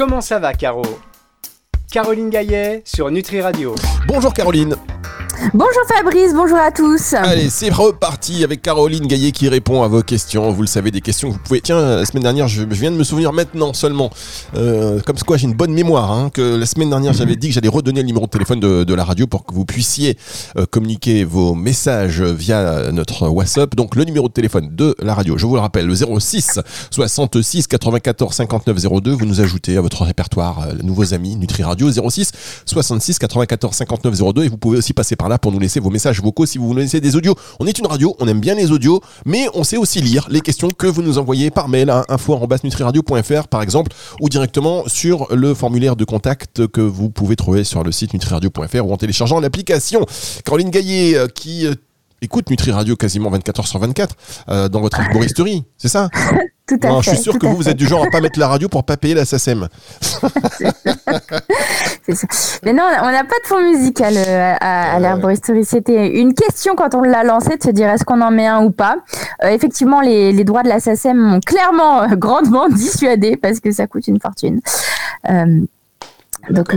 Comment ça va, Caro? Caroline Gaillet sur Nutri Radio. Bonjour Caroline. Bonjour Fabrice, bonjour à tous. Allez, c'est reparti avec Caroline Gaillet qui répond à vos questions. Vous le savez, des questions que vous pouvez. Tiens, la semaine dernière, je, viens de me souvenir maintenant seulement, euh, comme quoi j'ai une bonne mémoire, hein, que la semaine dernière j'avais dit que j'allais redonner le numéro de téléphone de, la radio pour que vous puissiez euh, communiquer vos messages via notre WhatsApp. Donc le numéro de téléphone de la radio, je vous le rappelle, le 06 66 94 59 02. Vous nous ajoutez à votre répertoire euh, nouveaux amis Nutri Radio 06 66 94 59 02 et vous pouvez aussi passer par là pour nous laisser vos messages vocaux si vous nous laissez des audios. On est une radio, on aime bien les audios, mais on sait aussi lire les questions que vous nous envoyez par mail à info.nutriradio.fr par exemple, ou directement sur le formulaire de contact que vous pouvez trouver sur le site nutriradio.fr ou en téléchargeant l'application. Caroline Gaillet euh, qui euh, écoute Nutri Radio quasiment 24 heures sur 24 euh, dans votre arboristerie, c'est ça? Tout à non, Je suis sûr que vous, vous êtes du genre à pas mettre la radio pour pas payer la SACEM. Mais non, on n'a pas de fond musical euh, à, à l'arboristerie. C'était une question quand on l'a lancé de se dire est-ce qu'on en met un ou pas. Euh, effectivement, les, les, droits de la SACEM m'ont clairement, grandement dissuadé parce que ça coûte une fortune. donc,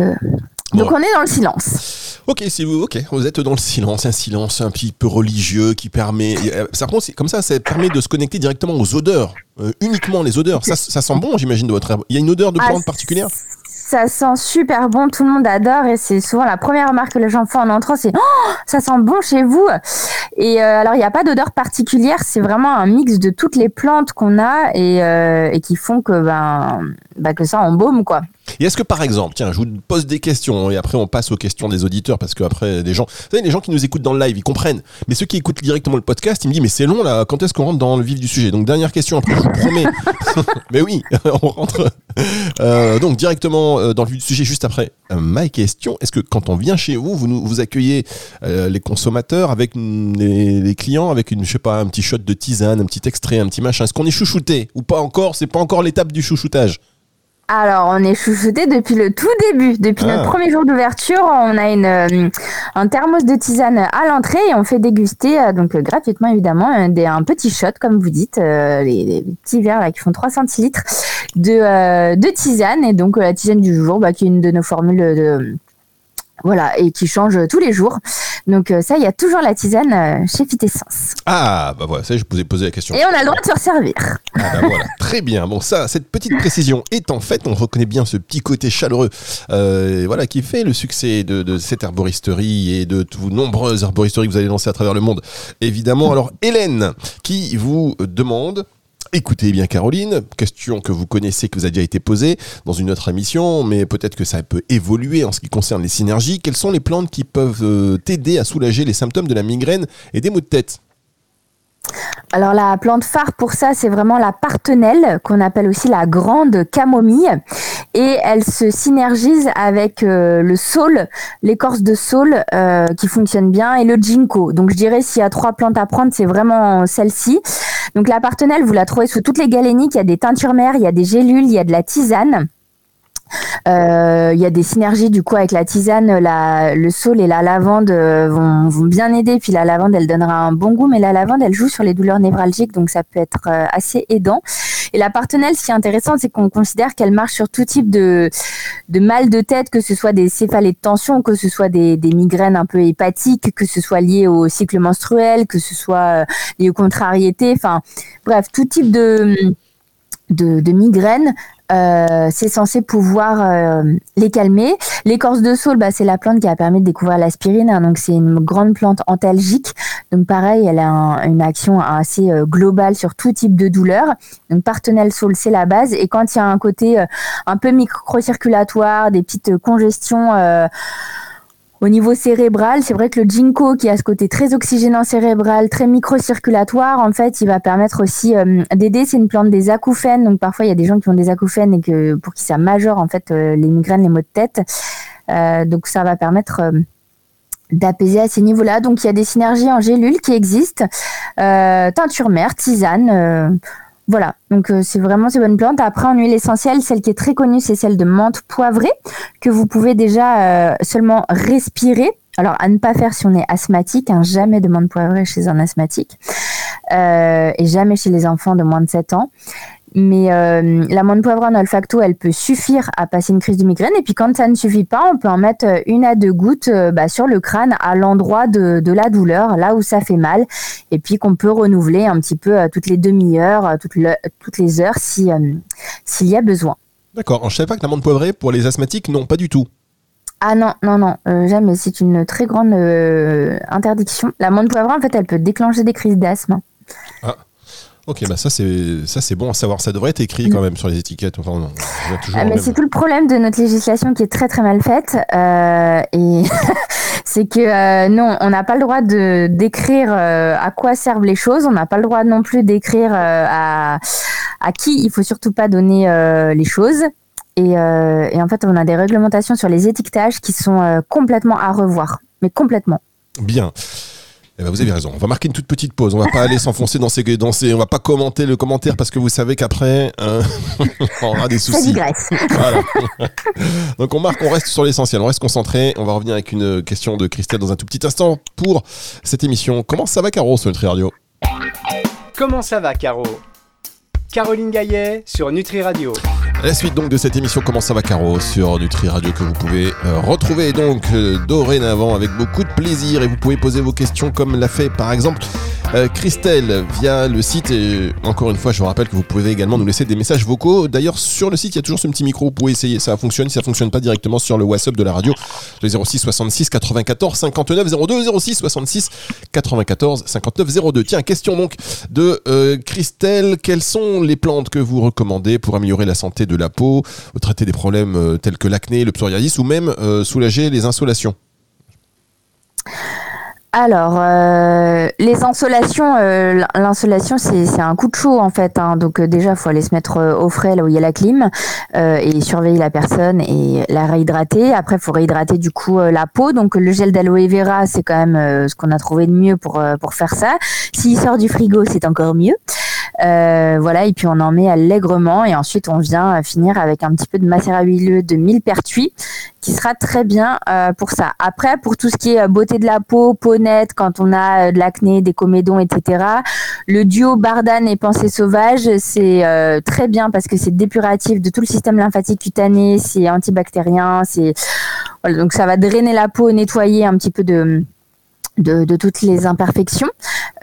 donc on est dans le silence. Ok, si vous, ok, vous êtes dans le silence, un silence un petit peu religieux qui permet, euh, ça comme ça, ça permet de se connecter directement aux odeurs, euh, uniquement les odeurs. Ça, ça sent bon, j'imagine, de votre. Il y a une odeur de ah, plante particulière ça sent super bon, tout le monde adore et c'est souvent la première remarque que les gens font en entrant, c'est oh, ça sent bon chez vous. Et euh, alors il n'y a pas d'odeur particulière, c'est vraiment un mix de toutes les plantes qu'on a et, euh, et, qui font que ben, ben que ça embaume quoi. Et est-ce que par exemple, tiens, je vous pose des questions et après on passe aux questions des auditeurs parce qu'après des gens, vous savez, les gens qui nous écoutent dans le live, ils comprennent. Mais ceux qui écoutent directement le podcast, ils me disent mais c'est long là, quand est-ce qu'on rentre dans le vif du sujet? Donc dernière question après, je vous promets. mais oui, on rentre. Euh, donc directement euh, dans le vif du sujet juste après. Euh, ma question, est-ce que quand on vient chez vous, vous, vous accueillez les consommateurs avec les, clients avec une, je sais pas, un petit shot de tisane, un petit extrait, un petit machin? Est-ce qu'on est chouchouté ou pas encore? C'est pas encore l'étape du chouchoutage alors, on est chouchouté depuis le tout début. Depuis notre ah. premier jour d'ouverture, on a une, euh, un thermos de tisane à l'entrée et on fait déguster, euh, donc euh, gratuitement évidemment, un, des, un petit shot, comme vous dites, les, petits verres là, qui font 3 centilitres de, de tisane. Et donc, la tisane du jour, bah, qui est une de nos formules de voilà, et qui change tous les jours. Donc euh, ça, il y a toujours la tisane euh, chez Fitessence. Ah, bah voilà, ça, je vous ai posé la question. Et on a le droit de se resservir. Ah bah voilà, très bien. Bon, ça, cette petite précision est en fait, on reconnaît bien ce petit côté chaleureux, euh, voilà, qui fait le succès de, de, cette herboristerie et de toutes nombreuses herboristeries que vous allez lancer à travers le monde. Évidemment, alors Hélène, qui vous demande Écoutez bien Caroline, question que vous connaissez, que vous a déjà été posée dans une autre émission, mais peut-être que ça peut évoluer en ce qui concerne les synergies. Quelles sont les plantes qui peuvent euh, t'aider à soulager les symptômes de la migraine et des maux de tête? Alors la plante phare pour ça, c'est vraiment la partenelle, qu'on appelle aussi la grande camomille. Et elle se synergise avec euh, le saule, l'écorce de saule euh, qui fonctionne bien, et le ginkgo. Donc je dirais s'il y a trois plantes à prendre, c'est vraiment celle-ci. Donc la partenelle, vous la trouvez sous toutes les galéniques. Il y a des teintures mères, il y a des gélules, il y a de la tisane. Euh, il y a des synergies du coup avec la tisane, le saule et la lavande euh, vont, bien aider. Puis la lavande, elle donnera un bon goût, mais la lavande, elle joue sur les douleurs névralgiques, donc ça peut être euh, assez aidant. Et la partenelle, ce qui est intéressant, c'est qu'on considère qu'elle marche sur tout type de, mal de tête, que ce soit des céphalées de tension, que ce soit des, migraines un peu hépatiques, que ce soit lié au cycle menstruel, que ce soit lié aux contrariétés, enfin bref, tout type de, de migraines, euh, c'est censé pouvoir euh, les calmer. L'écorce de saule, bah, c'est la plante qui a permis de découvrir l'aspirine. Hein, donc c'est une grande plante antalgique. Donc pareil, elle a une action assez euh, globale sur tout type de douleur. Donc partenelle saule, c'est la base. Et quand il y a un côté un peu microcirculatoire, des petites congestions au niveau cérébral, c'est vrai que le ginkgo, qui a ce côté très oxygénant cérébral, très microcirculatoire, en fait, il va permettre aussi euh, d'aider. C'est une plante des acouphènes, donc parfois il y a des gens qui ont des acouphènes et que pour qui ça majeure en fait euh, les migraines, les maux de tête. Euh, donc ça va permettre d'apaiser à ces niveaux-là. Donc il y a des synergies en gélules qui existent, teinture mère, tisane. Voilà, donc euh, c'est vraiment ces bonnes plantes. Après, en huile essentielle, celle qui est très connue, c'est celle de menthe poivrée, que vous pouvez déjà euh, seulement respirer. Alors, à ne pas faire si on est asthmatique, hein, jamais de menthe poivrée chez un asthmatique, euh, et jamais chez les enfants de moins de 7 ans. Mais euh, l'amande poivrone olfacto, elle peut suffire à passer une crise de migraine. Et puis quand ça ne suffit pas, on peut en mettre une à deux gouttes bah, sur le crâne à l'endroit de, de, la douleur, là où ça fait mal. Et puis qu'on peut renouveler un petit peu toutes les demi-heures, toutes, toutes, les heures si s'il y a besoin. D'accord. Je ne savais pas que l'amande poivrée pour les asthmatiques, non, pas du tout. Ah non, non, non, euh, jamais. C'est une très grande euh, interdiction. La menthe poivrée, en fait, elle peut déclencher des crises d'asthme. Ah. Ok, bah ça c'est ça c'est bon à savoir. Ça devrait être écrit quand même sur les étiquettes. Enfin, non, ah, mais c'est tout le problème de notre législation qui est très très mal faite. Euh, et c'est que non, on n'a pas le droit de d'écrire à quoi servent les choses. On n'a pas le droit non plus d'écriire à à qui il faut surtout pas donner les choses. Euh, et, en fait, on a des réglementations sur les étiquetages qui sont euh, complètement à revoir, mais complètement. Bien. Eh ben, vous avez raison. On va marquer une toute petite pause. On va pas aller s'enfoncer dans ces, dans ces, on va pas commenter le commentaire parce que vous savez qu'après, hein, on aura des soucis. Voilà. Donc on marque, on reste sur l'essentiel, on reste concentré. On va revenir avec une question de Christelle dans un tout petit instant pour cette émission. Comment ça va, Caro, sur Nutri Radio? Comment ça va, Caro? Caroline Gaillet sur Nutri Radio. La suite donc de cette émission Comment ça va Caro sur Nutri Radio que vous pouvez euh, retrouver donc euh, dorénavant avec beaucoup de plaisir. Et vous pouvez poser vos questions comme l'a fait par exemple euh, Christelle via le site et encore une fois je vous rappelle que vous pouvez également nous laisser des messages vocaux. D'ailleurs sur le site il y a toujours ce petit micro vous pouvez essayer ça fonctionne. Ça fonctionne pas directement sur le WhatsApp de la radio le 06 66 94 59 02 06 66 94 59 02 tiens question donc de Christelle. Quelles sont les plantes que vous recommandez pour améliorer la santé de de la peau, traiter des problèmes euh, tels que l'acné, le psoriasis ou même euh, soulager les insolations? Alors, euh, les insolations, l'insolation, c'est un coup de chaud en fait. Hein. Donc déjà, il faut aller se mettre au frais là où il y a la clim et surveiller la personne et la réhydrater. Après, faut réhydrater du coup la peau. Donc le gel d'aloe vera, c'est quand même ce qu'on a trouvé de mieux pour pour faire ça. S'il sort du frigo, c'est encore mieux. Euh, voilà, et puis on en met allègrement et ensuite on vient finir avec un petit peu de macérat huileux de millepertuis qui sera très bien euh, pour ça. Après, pour tout ce qui est euh, beauté de la peau, peau nette, quand on a de l'acné, des comédons, etc., le duo Bardane et Pensée sauvage, c'est très bien parce que c'est dépuratif de tout le système lymphatique cutané, c'est antibactérien, c'est donc ça va drainer la peau, nettoyer un petit peu de de, de, toutes les imperfections.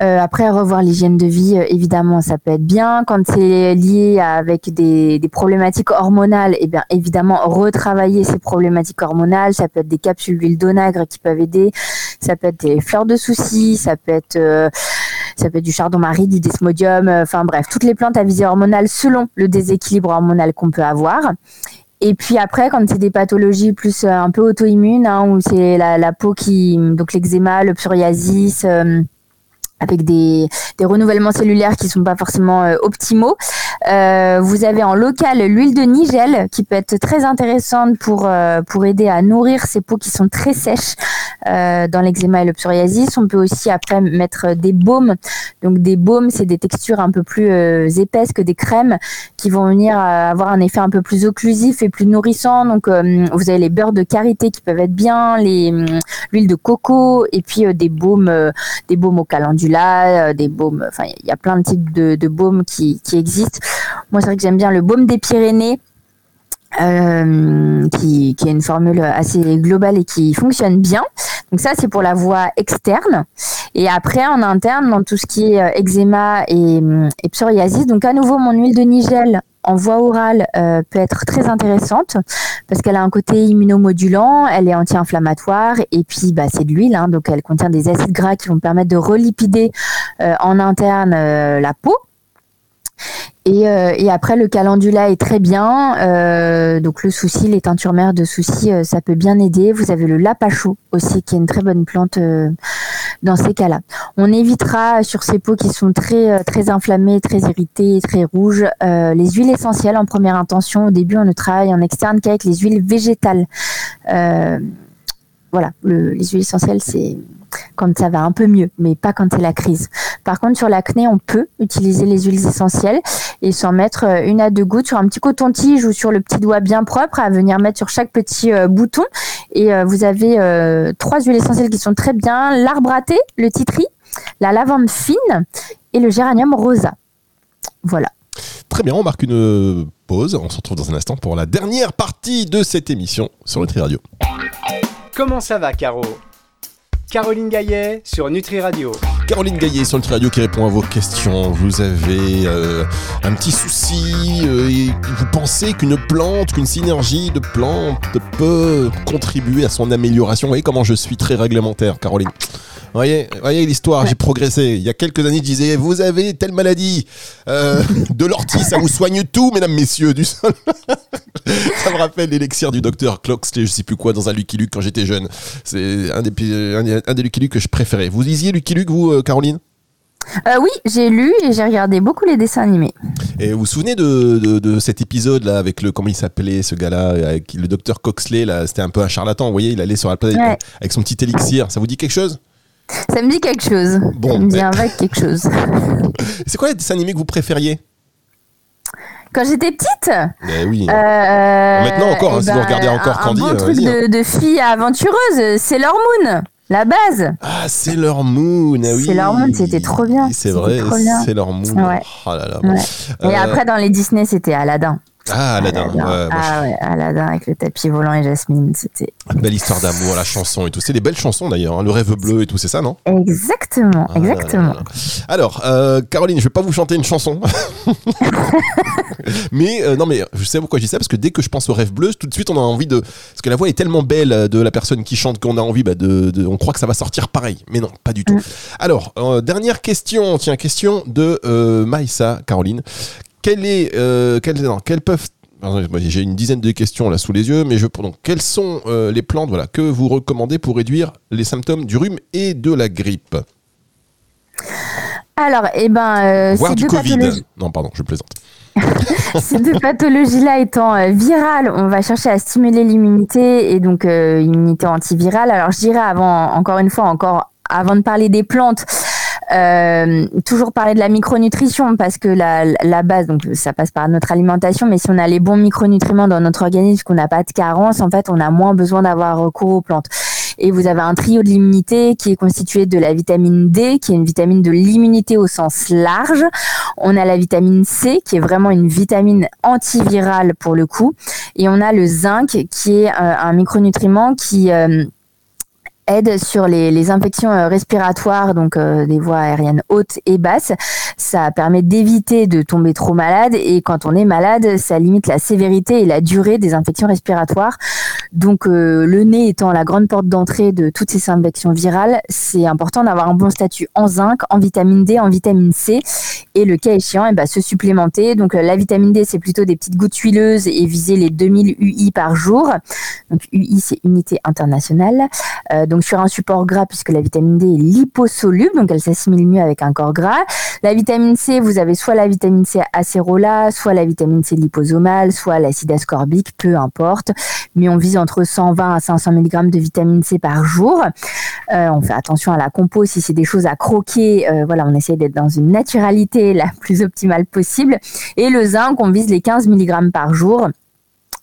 Euh, après, revoir l'hygiène de vie, euh, évidemment, ça peut être bien. Quand c'est lié avec des, des, problématiques hormonales, eh bien, évidemment, retravailler ces problématiques hormonales. Ça peut être des capsules d'huile d'onagre qui peuvent aider. Ça peut être des fleurs de soucis. Ça peut être, euh, ça peut être du chardon-marie, du desmodium. Euh, enfin bref, toutes les plantes à visée hormonale selon le déséquilibre hormonal qu'on peut avoir. Et puis après, quand c'est des pathologies plus euh, un peu auto-immunes, hein, où c'est la, la, peau qui, donc l'eczéma, le psoriasis, euh, avec des, des, renouvellements cellulaires qui sont pas forcément euh, optimaux. Euh, vous avez en local l'huile de nigel qui peut être très intéressante pour euh, pour aider à nourrir ces peaux qui sont très sèches dans l'eczéma et le psoriasis. On peut aussi après mettre des baumes. Donc des baumes, c'est des textures un peu plus épaisses que des crèmes qui vont venir avoir un effet un peu plus occlusif et plus nourrissant. Donc vous avez les beurres de karité qui peuvent être bien, les l'huile de coco et puis des baumes des baumes au calendula euh, des baumes. Enfin, il y a plein de types de, baumes qui, existent. Moi, c'est vrai que j'aime bien le baume des Pyrénées. Euh, qui, est une formule assez globale et qui fonctionne bien. Donc ça, c'est pour la voie externe. Et après, en interne, dans tout ce qui est euh, eczéma et, et psoriasis, donc à nouveau, mon huile de nigel en voie orale euh, peut être très intéressante parce qu'elle a un côté immunomodulant, elle est anti-inflammatoire et puis bah, c'est de l'huile, hein, donc elle contient des acides gras qui vont permettre de relipider euh, en interne euh, la peau. Et, après, le calendula est très bien. Donc le souci, les teintures mères de souci, ça peut bien aider. Vous avez le lapacho aussi, qui est une très bonne plante dans ces cas-là. On évitera sur ces peaux qui sont très très inflammées, très irritées, très rouges, les huiles essentielles en première intention. Au début, on ne travaille en externe qu'avec les huiles végétales. Voilà, les huiles essentielles, c'est quand ça va un peu mieux, mais pas quand c'est la crise. Par contre, sur l'acné, on peut utiliser les huiles essentielles et s'en mettre euh, une à deux gouttes sur un petit coton-tige ou sur le petit doigt bien propre à venir mettre sur chaque petit euh, bouton. Et euh, vous avez trois huiles essentielles qui sont très bien l'arbre à thé, le titri, la lavande fine et le géranium rosa. Voilà. Très bien, on marque une pause. On se retrouve dans un instant pour la dernière partie de cette émission sur Nutri Radio. Comment ça va, Caro Caroline Gaillet sur Nutri Radio. Caroline Gaillet sur Nutri Radio qui répond à vos questions. Vous avez euh, un petit souci euh, et vous pensez qu'une plante, qu'une synergie de plantes peut contribuer à son amélioration. Vous voyez comment je suis très réglementaire, Caroline. Vous voyez, voyez l'histoire, j'ai progressé. Il y a quelques années, je disais, vous avez telle maladie. Euh, de l'ortie, ça vous soigne tout, mesdames, messieurs, du sol. ça me rappelle l'élixir du docteur Clox, je sais plus quoi, dans un Lucky Luke quand j'étais jeune. C'est un des, un, des Lucky Luke que je préférais. Vous lisiez Lucky Luke, vous, euh, Caroline? Euh, oui, j'ai lu et j'ai regardé beaucoup les dessins animés. Et vous vous souvenez de, de, cet épisode là avec le comment il s'appelait ce gars-là avec le docteur Coxley là, c'était un peu un charlatan. Vous voyez, il allait sur la planète avec son petit élixir. Ça vous dit quelque chose? Ça me dit quelque chose. Bon, ça me dit un vague quelque chose. C'est quoi les dessins animés que vous préfériez? Quand j'étais petite? Eh oui. Euh, Maintenant encore, hein, si vous ben, regardez encore un, Candy. Un bon truc hein. de, de filles aventureuses, c'est leur moon. La base. Ah, c'est leur moon, ah oui. C'est leur moon, c'était trop bien. C'est vrai, c'est leur moon. Ouais. Oh là là. Ouais. Et euh, après, dans les Disney, c'était Aladdin. Ah, Aladdin. Aladdin. Ouais, ah ouais, Aladdin avec le tapis volant et Jasmine, c'était. Belle histoire d'amour, la chanson et tout. C'est des belles chansons d'ailleurs, hein. le rêve bleu et tout, c'est ça, non? Exactement, ah exactement. Alors, euh, Caroline, je vais pas vous chanter une chanson. mais euh, non, mais je sais pourquoi je dis ça, parce que dès que je pense au rêve bleu, tout de suite on a envie de. Parce que la voix est tellement belle euh, de la personne qui chante qu'on a envie bah, de, On croit que ça va sortir pareil. Mais non, pas du tout. Mm. Alors, dernière question, tiens, question de Maïssa, Caroline. Quelle est, quelles, quelles peuvent j'ai une dizaine de questions là sous les yeux, mais je donc quelles sont euh, les plantes voilà que vous recommandez pour réduire les symptômes du rhume et de la grippe? Alors, eh ben, euh, Voir du Covid. Non, pardon, je plaisante. ces deux pathologies-là étant euh, virales, on va chercher à stimuler l'immunité et donc l'immunité antivirale. Alors, je dirais avant, encore une fois, encore avant de parler des plantes, euh, toujours parler de la micronutrition parce que la, la, base, donc ça passe par notre alimentation, mais si on a les bons micronutriments dans notre organisme, qu'on n'a pas de carence, en fait, on a moins besoin d'avoir recours aux plantes. Et vous avez un trio de l'immunité qui est constitué de la vitamine D, qui est une vitamine de l'immunité au sens large. On a la vitamine C, qui est vraiment une vitamine antivirale pour le coup. Et on a le zinc, qui est un, un micronutriment qui... Euh, aide sur les, les infections euh, respiratoires, donc euh, des voies aériennes hautes et basses. Ça permet d'éviter de tomber trop malade et quand on est malade, ça limite la sévérité et la durée des infections respiratoires. Donc euh, le nez étant la grande porte d'entrée de toutes ces infections virales, c'est important d'avoir un bon statut en zinc, en vitamine D, en vitamine C et le cas échéant, et eh ben, se supplémenter. Donc la vitamine D, c'est plutôt des petites gouttes huileuses et viser les 2000 UI par jour. Donc UI, c'est unité internationale. donc sur un support gras puisque la vitamine D est liposoluble, donc elle s'assimile mieux avec un corps gras. La vitamine C, vous avez soit la vitamine C acérola, soit la vitamine C liposomale, soit l'acide ascorbique, peu importe. Mais on vise entre 120 à 500 mg de vitamine C par jour. Euh, on fait attention à la compo si c'est des choses à croquer. Euh, voilà, on essaie d'être dans une naturalité la plus optimale possible. Et le zinc, on vise les 15 mg par jour.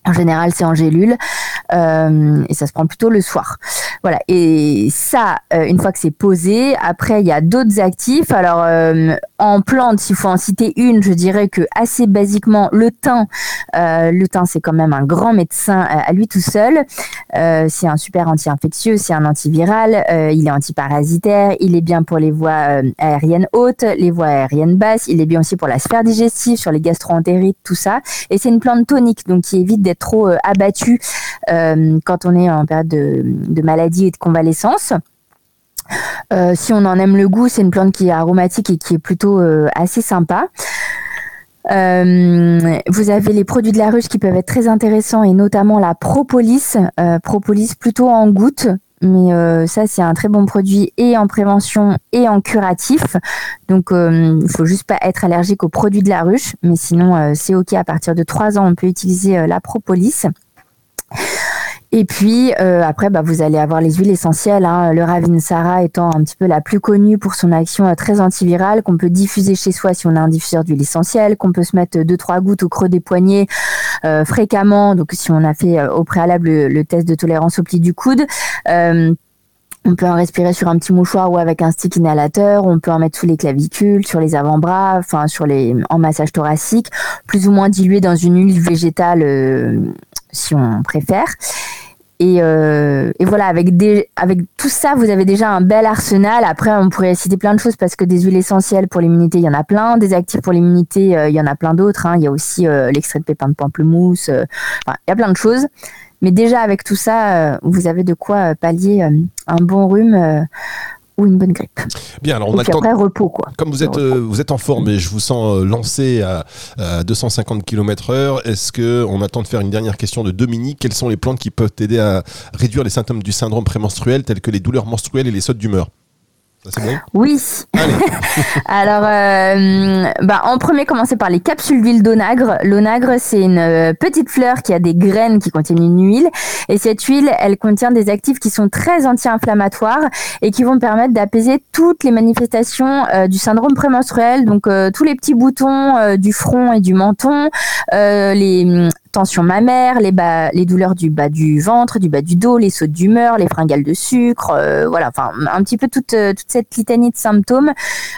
En général, c'est en gélule euh, et ça se prend plutôt le soir. Voilà. Et ça, euh, une fois que c'est posé, après il y a d'autres actifs. Alors euh, en plante, s'il faut en citer une, je dirais que assez basiquement le thym. le thym, c'est quand même un grand médecin à lui tout seul. c'est un super anti-infectieux, c'est un antiviral. il est antiparasitaire. Il est bien pour les voies aériennes hautes, les voies aériennes basses. Il est bien aussi pour la sphère digestive, sur les gastro-entérites, tout ça. Et c'est une plante tonique, donc qui évite d'être trop abattu euh, quand on est en période de, maladie et de convalescence. Euh, si on en aime le goût, c'est une plante qui est aromatique et qui est plutôt euh, assez sympa. vous avez les produits de la ruche qui peuvent être très intéressants et notamment la propolis, propolis plutôt en gouttes, mais ça c'est un très bon produit et en prévention et en curatif. Donc il faut juste pas être allergique aux produits de la ruche, mais sinon c'est ok à partir de 3 ans on peut utiliser la propolis. Et puis euh, après, bah, vous allez avoir les huiles essentielles. Hein, le Ravinsara étant un petit peu la plus connue pour son action euh, très antivirale, qu'on peut diffuser chez soi si on a un diffuseur d'huile essentielle, qu'on peut se mettre deux trois gouttes au creux des poignets euh, fréquemment. Donc si on a fait au préalable le, test de tolérance au pli du coude. On peut en respirer sur un petit mouchoir ou avec un stick inhalateur. On peut en mettre sous les clavicules, sur les avant-bras, enfin sur les en massage thoracique, plus ou moins dilué dans une huile végétale euh, si on préfère. Et, euh, et, voilà, avec, des, avec tout ça, vous avez déjà un bel arsenal. Après, on pourrait citer plein de choses parce que des huiles essentielles pour l'immunité, il y en a plein. Des actifs pour l'immunité, euh, il y en a plein d'autres. Hein. Il y a aussi euh, l'extrait de pépins de pamplemousse. Enfin, il y a plein de choses. Mais déjà, avec tout ça, vous avez de quoi pallier un bon rhume ou une bonne grippe. Bien, alors on a après, repos quoi. Comme vous êtes, euh, vous êtes en forme et je vous sens euh, lancé à, 250 km/h, est-ce que on attend de faire une dernière question de Dominique? Quelles sont les plantes qui peuvent aider à réduire les symptômes du syndrome prémenstruel, tels que les douleurs menstruelles et les sautes d'humeur? Oui. Alors, euh, bah, en premier, commencer par les capsules d'huile d'onagre. L'onagre, c'est une euh, petite fleur qui a des graines qui contiennent une huile. Et cette huile, elle contient des actifs qui sont très anti-inflammatoires et qui vont permettre d'apaiser toutes les manifestations euh, du syndrome prémenstruel. Donc, tous les petits boutons du front et du menton, les tension mammaire, les, bas, les douleurs du bas du ventre, du bas du dos, les sautes d'humeur, les fringales de sucre, euh, voilà, enfin un petit peu toute, euh, cette litanie de symptômes.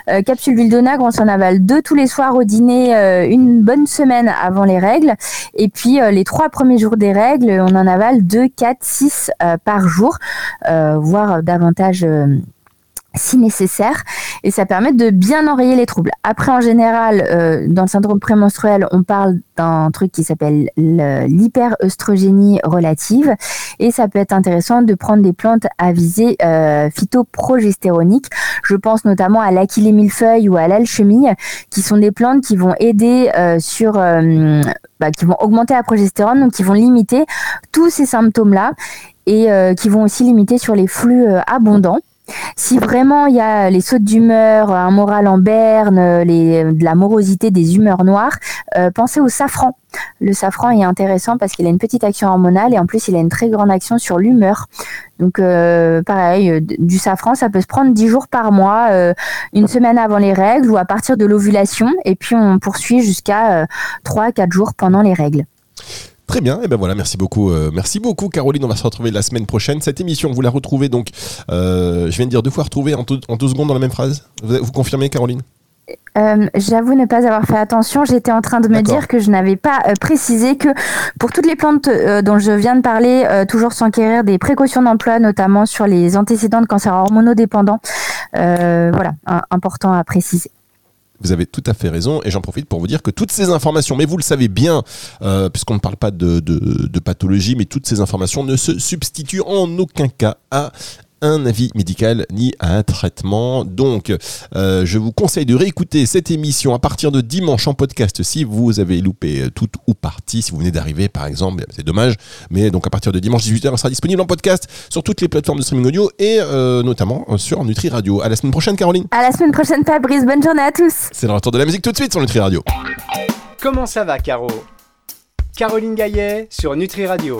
Euh, capsule d'huile de nagre, on s'en avale deux tous les soirs au dîner, une bonne semaine avant les règles, et puis les trois premiers jours des règles, on en avale deux, quatre, six par jour, voire davantage si nécessaire et ça permet de bien enrayer les troubles. Après en général euh, dans le syndrome prémenstruel on parle d'un truc qui s'appelle l'hyperœstrogénie relative et ça peut être intéressant de prendre des plantes à visée euh, phytoprogestéronique. Je pense notamment à l'aquilée millefeuille ou à l'alchimie qui sont des plantes qui vont aider euh, sur euh, bah, qui vont augmenter la progestérone donc qui vont limiter tous ces symptômes là et qui vont aussi limiter sur les flux abondants. Si vraiment il y a les sautes d'humeur, un moral en berne, les, de la morosité, des humeurs noires, euh, pensez au safran. Le safran est intéressant parce qu'il a une petite action hormonale et en plus il a une très grande action sur l'humeur. Donc euh, pareil, euh, du safran, ça peut se prendre 10 jours par mois, une semaine avant les règles ou à partir de l'ovulation et puis on poursuit jusqu'à 3-4 jours pendant les règles. Très bien, et ben voilà, merci beaucoup, euh, merci beaucoup Caroline. On va se retrouver la semaine prochaine. Cette émission, vous la retrouvez donc, euh, je viens de dire deux fois retrouver en, deux secondes dans la même phrase. Vous, confirmez, Caroline? Euh, J'avoue ne pas avoir fait attention. J'étais en train de me dire que je n'avais pas précisé que pour toutes les plantes dont je viens de parler, toujours s'enquérir des précautions d'emploi, notamment sur les antécédents de cancer hormonodépendant. voilà, important à préciser. Vous avez tout à fait raison et j'en profite pour vous dire que toutes ces informations, mais vous le savez bien, euh, puisqu'on ne parle pas de, de, pathologie, mais toutes ces informations ne se substituent en aucun cas à un avis médical ni à un traitement. Donc, euh, je vous conseille de réécouter cette émission à partir de dimanche en podcast si vous avez loupé euh, toute ou partie, si vous venez d'arriver par exemple, c'est dommage. Mais donc à partir de dimanche 18h, elle sera disponible en podcast sur toutes les plateformes de streaming audio et euh, notamment sur Nutri Radio. À la semaine prochaine, Caroline. À la semaine prochaine, Fabrice. Bonne journée à tous. C'est le retour de la musique tout de suite sur Nutri Radio. Comment ça va, Caro? Caroline Gaillet sur Nutri Radio.